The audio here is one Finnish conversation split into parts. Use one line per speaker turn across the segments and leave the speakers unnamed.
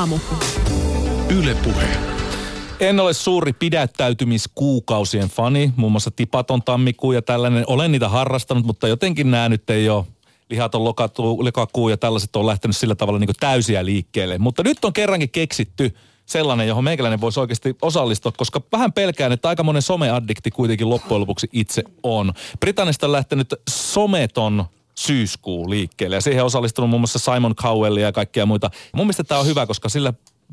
aamu.
Yle Puhe.
En ole suuri pidättäytymiskuukausien fani, muun muassa tipaton tammikuu ja tällainen. Olen niitä harrastanut, mutta jotenkin nämä nyt ei ole lihaton lokatu, lokakuu ja tällaiset on lähtenyt sillä tavalla niin täysiä liikkeelle. Mutta nyt on kerrankin keksitty sellainen, johon meikäläinen voisi oikeasti osallistua, koska vähän pelkään, että aika monen someaddikti kuitenkin loppujen lopuksi itse on. Britannista on lähtenyt someton syyskuu liikkeelle ja siihen on osallistunut muun muassa Simon Cowellia ja kaikkia muita. Mun mielestä tämä on hyvä, koska sillä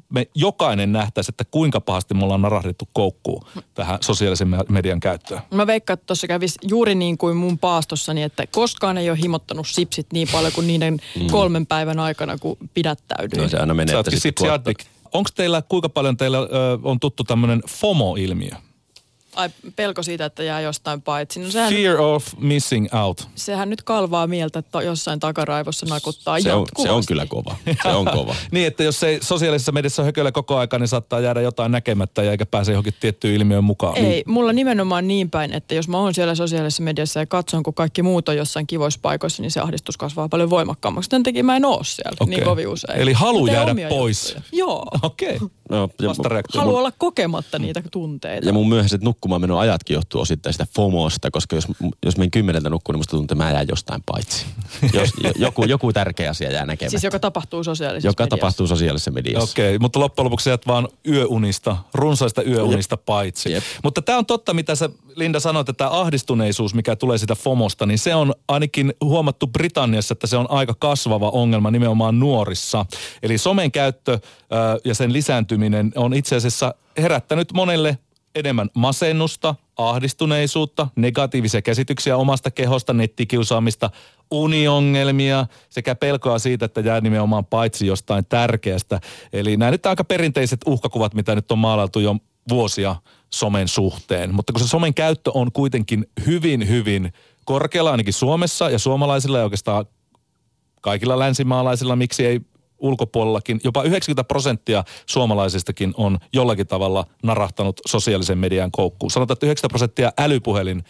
me jokainen nähtäisi, että kuinka pahasti me ollaan narahdettu koukkuun tähän sosiaalisen median käyttöön.
Mä veikkaan, että tuossa kävisi juuri niin kuin mun paastossani, että koskaan ei ole himottanut sipsit niin paljon kuin niiden mm. kolmen päivän aikana, kun pidättäydyin.
No se aina menee,
Sä
että
sipsi addict. Onko teillä, kuinka paljon teillä ö, on tuttu tämmöinen FOMO-ilmiö?
Ai pelko siitä, että jää jostain paitsi. No sehän,
Fear of missing out.
sehän nyt kalvaa mieltä, että jossain takaraivossa nakuttaa
se on,
jatkuvasti.
se on kyllä kova. Se on kova.
Niin, että jos ei sosiaalisessa mediassa hököllä koko aika, niin saattaa jäädä jotain näkemättä ja eikä pääse johonkin tiettyyn ilmiöön mukaan.
Ei, mulla nimenomaan niin päin, että jos mä oon siellä sosiaalisessa mediassa ja katson, kun kaikki muut on jossain kivoissa paikoissa, niin se ahdistus kasvaa paljon voimakkaammaksi. Tämän takia mä en oo siellä
Okei.
niin kovin usein.
Eli halu jäädä pois.
juttuja. Joo.
Okei. Okay.
No.
Haluan olla kokematta niitä tunteita.
ja mun myöhäiset nukkumaan menon ajatkin johtuu osittain sitä FOMOsta, koska jos, jos menen kymmeneltä nukkuun, niin musta tuntuu, että mä jään jostain paitsi. Jos, jo- joku, joku tärkeä asia jää näkemättä.
Siis joka tapahtuu sosiaalisessa
joka
mediassa.
tapahtuu sosiaalisessa mediassa.
Okei, okay, mutta loppujen lopuksi jäät vaan yöunista, runsaista yöunista
Jep.
paitsi.
Jep.
Mutta tämä on totta, mitä sä Linda sanoit, että tämä ahdistuneisuus, mikä tulee sitä FOMosta, niin se on ainakin huomattu Britanniassa, että se on aika kasvava ongelma nimenomaan nuorissa. Eli somen käyttö ö, ja sen lisääntyminen on itse asiassa herättänyt monelle enemmän masennusta, ahdistuneisuutta, negatiivisia käsityksiä omasta kehosta, nettikiusaamista, uniongelmia sekä pelkoa siitä, että jää nimenomaan paitsi jostain tärkeästä. Eli nämä nyt aika perinteiset uhkakuvat, mitä nyt on maalailtu jo vuosia somen suhteen. Mutta kun se somen käyttö on kuitenkin hyvin, hyvin korkealla ainakin Suomessa ja suomalaisilla ja oikeastaan kaikilla länsimaalaisilla, miksi ei ulkopuolellakin, jopa 90 prosenttia suomalaisistakin on jollakin tavalla narahtanut sosiaalisen median koukkuun. Sanotaan, että 90 prosenttia älypuhelin,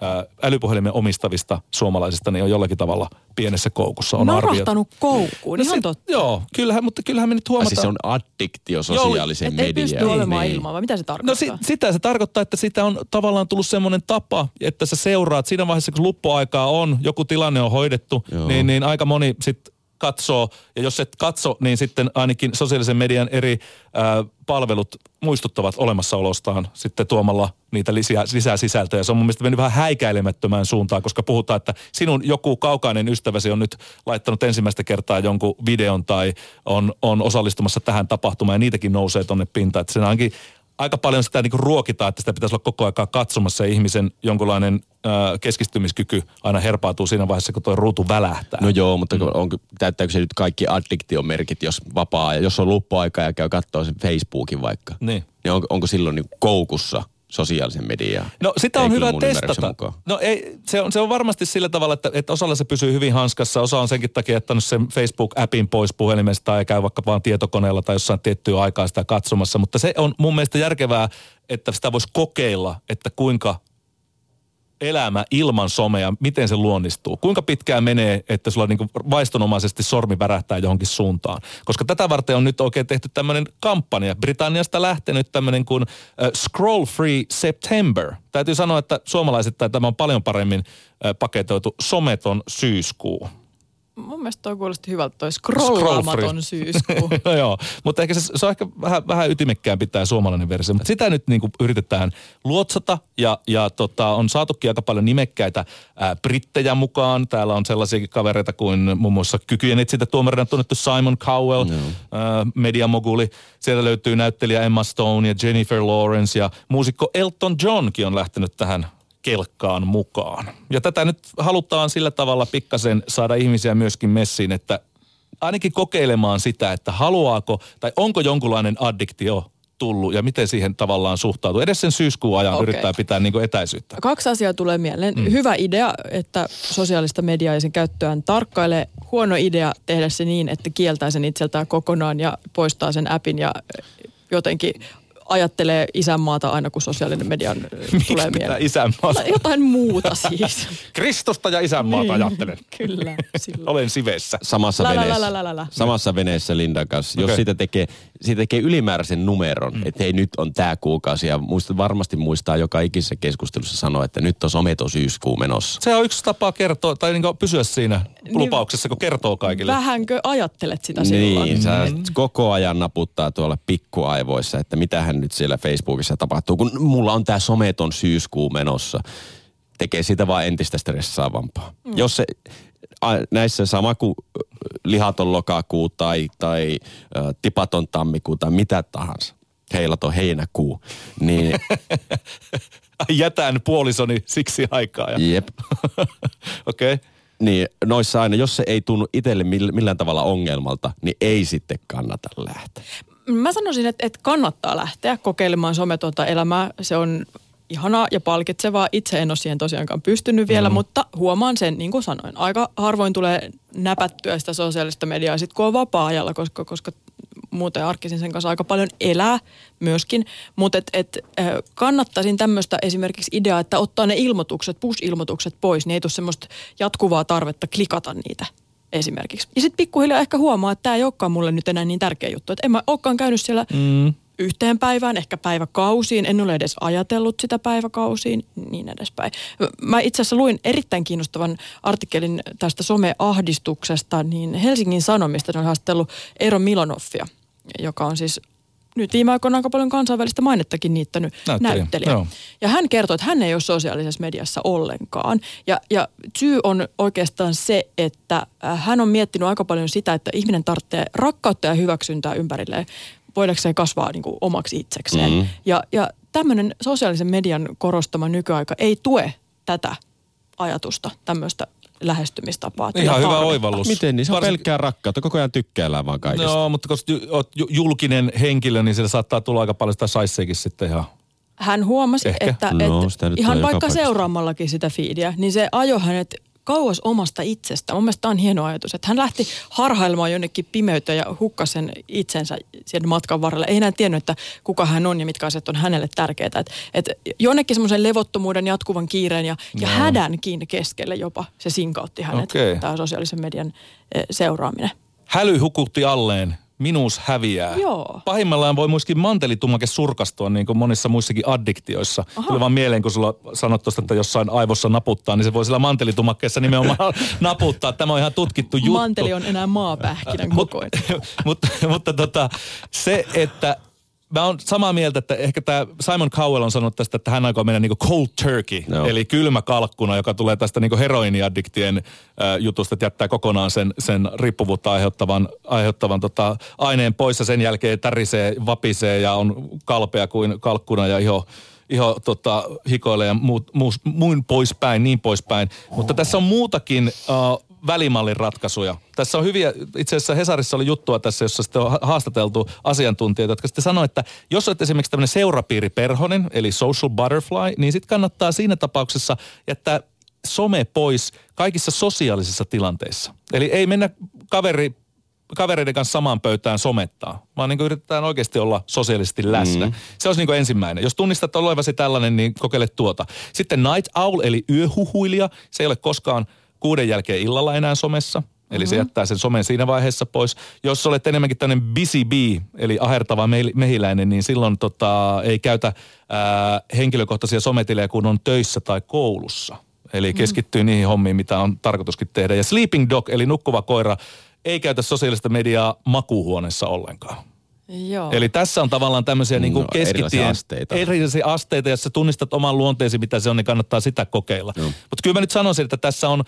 ää, älypuhelimen omistavista suomalaisista niin on jollakin tavalla pienessä koukussa. On arvioitu.
Narahtanut koukkuun,
No
ihan
se-
totta.
Joo, kyllähän, mutta kyllähän me nyt
Ah,
huomataan.
siis se on addiktio sosiaaliseen
Et ei
mediaan.
pysty olemaan
Niin.
ilman, vai mitä se
No
tarkoittaa?
si- sitä se tarkoittaa, että sitä on tavallaan tullut semmoinen tapa, että sä seuraat siinä vaiheessa, kun luppuaikaa on, joku tilanne on hoidettu,
Joo.
niin, niin aika moni sitten katsoo, ja jos et katso, niin sitten ainakin sosiaalisen median eri ää, palvelut muistuttavat olemassaolostaan sitten tuomalla niitä lisää, lisää sisältöjä. Se on mun mielestä mennyt vähän häikäilemättömään suuntaan, koska puhutaan, että sinun joku kaukainen ystäväsi on nyt laittanut ensimmäistä kertaa jonkun videon tai on, on osallistumassa tähän tapahtumaan ja niitäkin nousee tonne pintaan. Että sen ainakin aika paljon sitä niin ruokitaan, että sitä pitäisi olla koko aikaa katsomassa ja ihmisen jonkunlainen ää, keskistymiskyky aina herpautuu siinä vaiheessa, kun tuo ruutu välähtää.
No joo, mutta mm. onko, täyttääkö se nyt kaikki addiktiomerkit, jos vapaa, jos on luppuaika ja käy katsoa sen Facebookin vaikka?
Niin.
Niin onko, onko silloin niin koukussa sosiaalisen mediaan?
No sitä on hyvä testata.
mukaan.
No ei, se on, se on varmasti sillä tavalla, että, että osalla se pysyy hyvin hanskassa. Osa on senkin takia jättänyt sen Facebook-appin pois puhelimesta ja käy vaikka vaan tietokoneella tai jossain tiettyä aikaa sitä katsomassa. Mutta se on mun mielestä järkevää, että sitä voisi kokeilla, että kuinka elämä ilman somea, miten se luonnistuu? Kuinka pitkään menee, että sulla niinku vaistonomaisesti sormi värähtää johonkin suuntaan? Koska tätä varten on nyt oikein tehty tämmöinen kampanja. Britanniasta lähtenyt tämmöinen kuin äh, Scroll Free September. Täytyy sanoa, että suomalaiset tämä on paljon paremmin äh, paketoitu someton syyskuu.
Mun mielestä toi kuulosti hyvältä toi scrollaamaton syyskuu.
no joo, mutta ehkä se, se on ehkä vähän, vähän ytimekkäämpi tämä suomalainen versio. Mutta sitä nyt niin kuin yritetään luotsata ja, ja tota, on saatukin aika paljon nimekkäitä ää, brittejä mukaan. Täällä on sellaisiakin kavereita kuin muun muassa kykyjen etsintä tuomarina tunnettu Simon Cowell, ää, mediamoguli. Sieltä löytyy näyttelijä Emma Stone ja Jennifer Lawrence ja muusikko Elton Johnkin on lähtenyt tähän kelkkaan mukaan. Ja tätä nyt halutaan sillä tavalla pikkasen saada ihmisiä myöskin messiin, että ainakin kokeilemaan sitä, että haluaako tai onko jonkunlainen addiktio tullut ja miten siihen tavallaan suhtautuu. Edes sen syyskuun ajan
Okei.
yrittää pitää niin kuin etäisyyttä.
Kaksi asiaa tulee mieleen. Mm. Hyvä idea, että sosiaalista mediaa ja sen käyttöään tarkkailee. Huono idea tehdä se niin, että kieltää sen itseltään kokonaan ja poistaa sen appin ja jotenkin ajattelee isänmaata aina, kun sosiaalinen media tulee mieleen.
isänmaata?
Jotain muuta siis.
Kristusta ja isänmaata ajattelen.
Kyllä, silloin.
Olen sivessä.
Samassa veneessä. Samassa veneessä Lindan kanssa. Jos
Okei.
siitä tekee, siitä tekee ylimääräisen numeron, mm. että hei nyt on tämä kuukausi ja muista, varmasti muistaa joka ikisessä keskustelussa sanoa, että nyt on someton syyskuu menossa.
Se on yksi tapa kertoa, tai niin pysyä siinä lupauksessa, kun kertoo kaikille.
Vähänkö ajattelet sitä silloin?
Niin, sä koko ajan naputtaa tuolla pikkuaivoissa, että mitähän nyt siellä Facebookissa tapahtuu, kun mulla on tämä someton syyskuu menossa. Tekee sitä vaan entistä stressaavampaa. Mm. Jos se, näissä sama kuin lihaton lokakuu tai, tai ä, tipaton tammikuu tai mitä tahansa, heilaton heinäkuu, niin
Jätän puolisoni siksi aikaa. Ja...
jep.
Okei. Okay.
Niin noissa aina, jos se ei tunnu itselle mill- millään tavalla ongelmalta, niin ei sitten kannata lähteä.
Mä sanoisin, että, että kannattaa lähteä kokeilemaan sometonta elämää. Se on ihanaa ja palkitsevaa. Itse en ole siihen tosiaankaan pystynyt vielä, mm. mutta huomaan sen, niin kuin sanoin. Aika harvoin tulee näpättyä sitä sosiaalista mediaa sit kun on vapaa-ajalla, koska, koska muuten arkisin sen kanssa aika paljon elää myöskin. Mutta et, et, äh, kannattaisin tämmöistä esimerkiksi ideaa, että ottaa ne ilmoitukset, push-ilmoitukset pois, niin ei tule semmoista jatkuvaa tarvetta klikata niitä esimerkiksi. Ja sitten pikkuhiljaa ehkä huomaa, että tämä ei olekaan mulle nyt enää niin tärkeä juttu. Että en mä olekaan käynyt siellä mm. Yhteen päivään, ehkä päiväkausiin. En ole edes ajatellut sitä päiväkausiin, niin edespäin. Mä itse asiassa luin erittäin kiinnostavan artikkelin tästä someahdistuksesta, niin Helsingin Sanomista ne on haastellut Eero Milonoffia, joka on siis nyt viime aikoina aika paljon kansainvälistä mainettakin niittänyt
Näyttelijä,
näyttelijä.
joo.
Ja hän kertoo, että hän ei ole sosiaalisessa mediassa ollenkaan. Ja, ja syy on oikeastaan se, että äh, hän on miettinyt aika paljon sitä, että ihminen tarvitsee rakkautta ja hyväksyntää ympärilleen voidakseen kasvaa niin kuin omaksi itsekseen.
Mhm.
Mm-hmm. Ja, ja tämmöinen sosiaalisen median korostama nykyaika ei tue tätä ajatusta, tämmöistä lähestymistapaa.
Ihan hyvä
tarvetta.
oivallus.
Miten niin? Se on
Varsinkin-
pelkkää rakkautta. Koko ajan tykkäillään vaan kaikesta.
Joo, mutta koska ju- julkinen henkilö, niin siellä saattaa tulla aika paljon sitä saisseekin sitten ihan.
hän huomasi,
Ehkä.
että,
No,
että ihan vaikka
paikassa.
seuraamallakin sitä feedia, niin se ajoi hänet kauas omasta itsestä. Mun mielestä tämä on hieno ajatus, että hän lähti harhailemaan jonnekin pimeyteen ja hukkasi sen itsensä sen matkan varrella. Ei enää tiennyt, että kuka hän on ja mitkä asiat on hänelle tärkeitä. Että et jonnekin semmoisen levottomuuden, jatkuvan kiireen ja, ja hädänkin keskelle jopa se sinkautti hänet,
Okei.
tämä sosiaalisen median eh, seuraaminen.
Häly hukutti alleen. Minuus häviää.
Joo.
Pahimmillaan voi myöskin mantelitumake surkastua, niin kuin monissa muissakin addiktioissa. Aha. Tuli vaan mieleen, kun sulla sanot tuosta, että jossain aivossa naputtaa, niin se voi sillä mantelitumakkeessa nimenomaan naputtaa. Tämä on ihan tutkittu juttu.
Manteli on enää maapähkinän kokoinen.
mutta, mutta tota, se, että mä oon samaa mieltä, että ehkä tämä Simon Cowell on sanonut tästä, että hän aikoo mennä niinku cold turkey,
Joo.
eli kylmä kalkkuna, joka tulee tästä niinku heroiniaddiktien äh, jutusta, että jättää kokonaan sen, sen riippuvuutta aiheuttavan, aiheuttavan tota, aineen pois ja sen jälkeen tärisee, vapisee ja on kalpea kuin kalkkuna ja iho, iho tota, hikoilee ja muut, muus, muun poispäin, niin poispäin. Mutta tässä on muutakin uh, välimallin ratkaisuja. Tässä on hyviä, itse asiassa Hesarissa oli juttua tässä, jossa sitten on ha- haastateltu asiantuntijoita, jotka sitten sanoo, että jos olet esimerkiksi tämmöinen seurapiiriperhonen, eli social butterfly, niin sitten kannattaa siinä tapauksessa jättää some pois kaikissa sosiaalisissa tilanteissa. Eli ei mennä kaveri kavereiden kanssa samaan pöytään somettaa, vaan niin yritetään oikeasti olla sosiaalisesti läsnä. Mm. Se olisi niin kuin ensimmäinen. Jos tunnistat olevasi tällainen, niin kokeile tuota. Sitten night owl, eli yöhuhuilija. Se ei ole koskaan kuuden jälkeen illalla enää somessa. Eli mm-hmm. se jättää sen somen siinä vaiheessa pois. Jos olet enemmänkin tämmöinen busy bee, eli ahertava mehi- mehiläinen, niin silloin tota, ei käytä ää, henkilökohtaisia sometilejä, kun on töissä tai koulussa. Eli keskittyy niihin hommiin, mitä on tarkoituskin tehdä. Ja sleeping dog, eli nukkuva koira, ei käytä sosiaalista mediaa makuuhuoneessa ollenkaan.
Joo.
Eli tässä on tavallaan tämmöisiä niin kuin
No,
keskitien...
erilaisia asteita.
Erilaisia asteita, jos sä tunnistat oman luonteesi, mitä se on, niin kannattaa sitä kokeilla. Mutta kyllä mä nyt sanoisin, että tässä on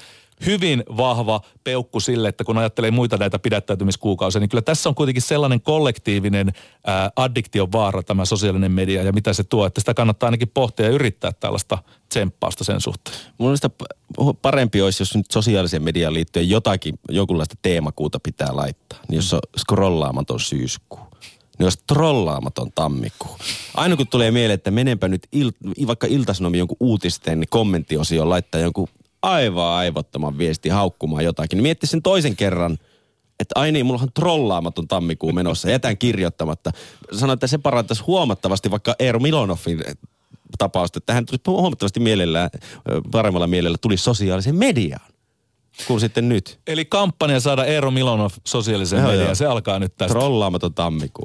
hyvin vahva peukku sille, että kun ajattelee muita näitä pidättäytymiskuukausia, niin kyllä tässä on kuitenkin sellainen kollektiivinen ää, addiktion vaara tämä sosiaalinen media ja mitä se tuo, että sitä kannattaa ainakin pohtia ja yrittää tällaista tsemppausta sen suhteen.
Mun mielestä parempi olisi, jos nyt sosiaaliseen mediaan liittyen jotakin, jonkunlaista teemakuuta pitää laittaa. Niin jos on scrollaamaton syyskuu. Niin olisi trollaamaton tammikuu. Aina kun tulee mieleen, että menenpä nyt il, vaikka iltasanomien jonkun uutisten niin kommenttiosioon laittaa jonkun aivan aivottoman viesti haukkumaan jotakin. Niin mietti sen toisen kerran, että ai niin, mulla on trollaamaton tammikuu menossa, jätän kirjoittamatta. Sanoin, että se parantaisi huomattavasti vaikka Eero Milonoffin tapausta, että hän tulisi huomattavasti mielellään, paremmalla mielellä tuli sosiaalisen mediaan kuin sitten nyt.
Eli kampanja saada Eero Milonov sosiaaliseen
Joo,
mediaan, se alkaa nyt tästä.
Trollaamaton tammikuu.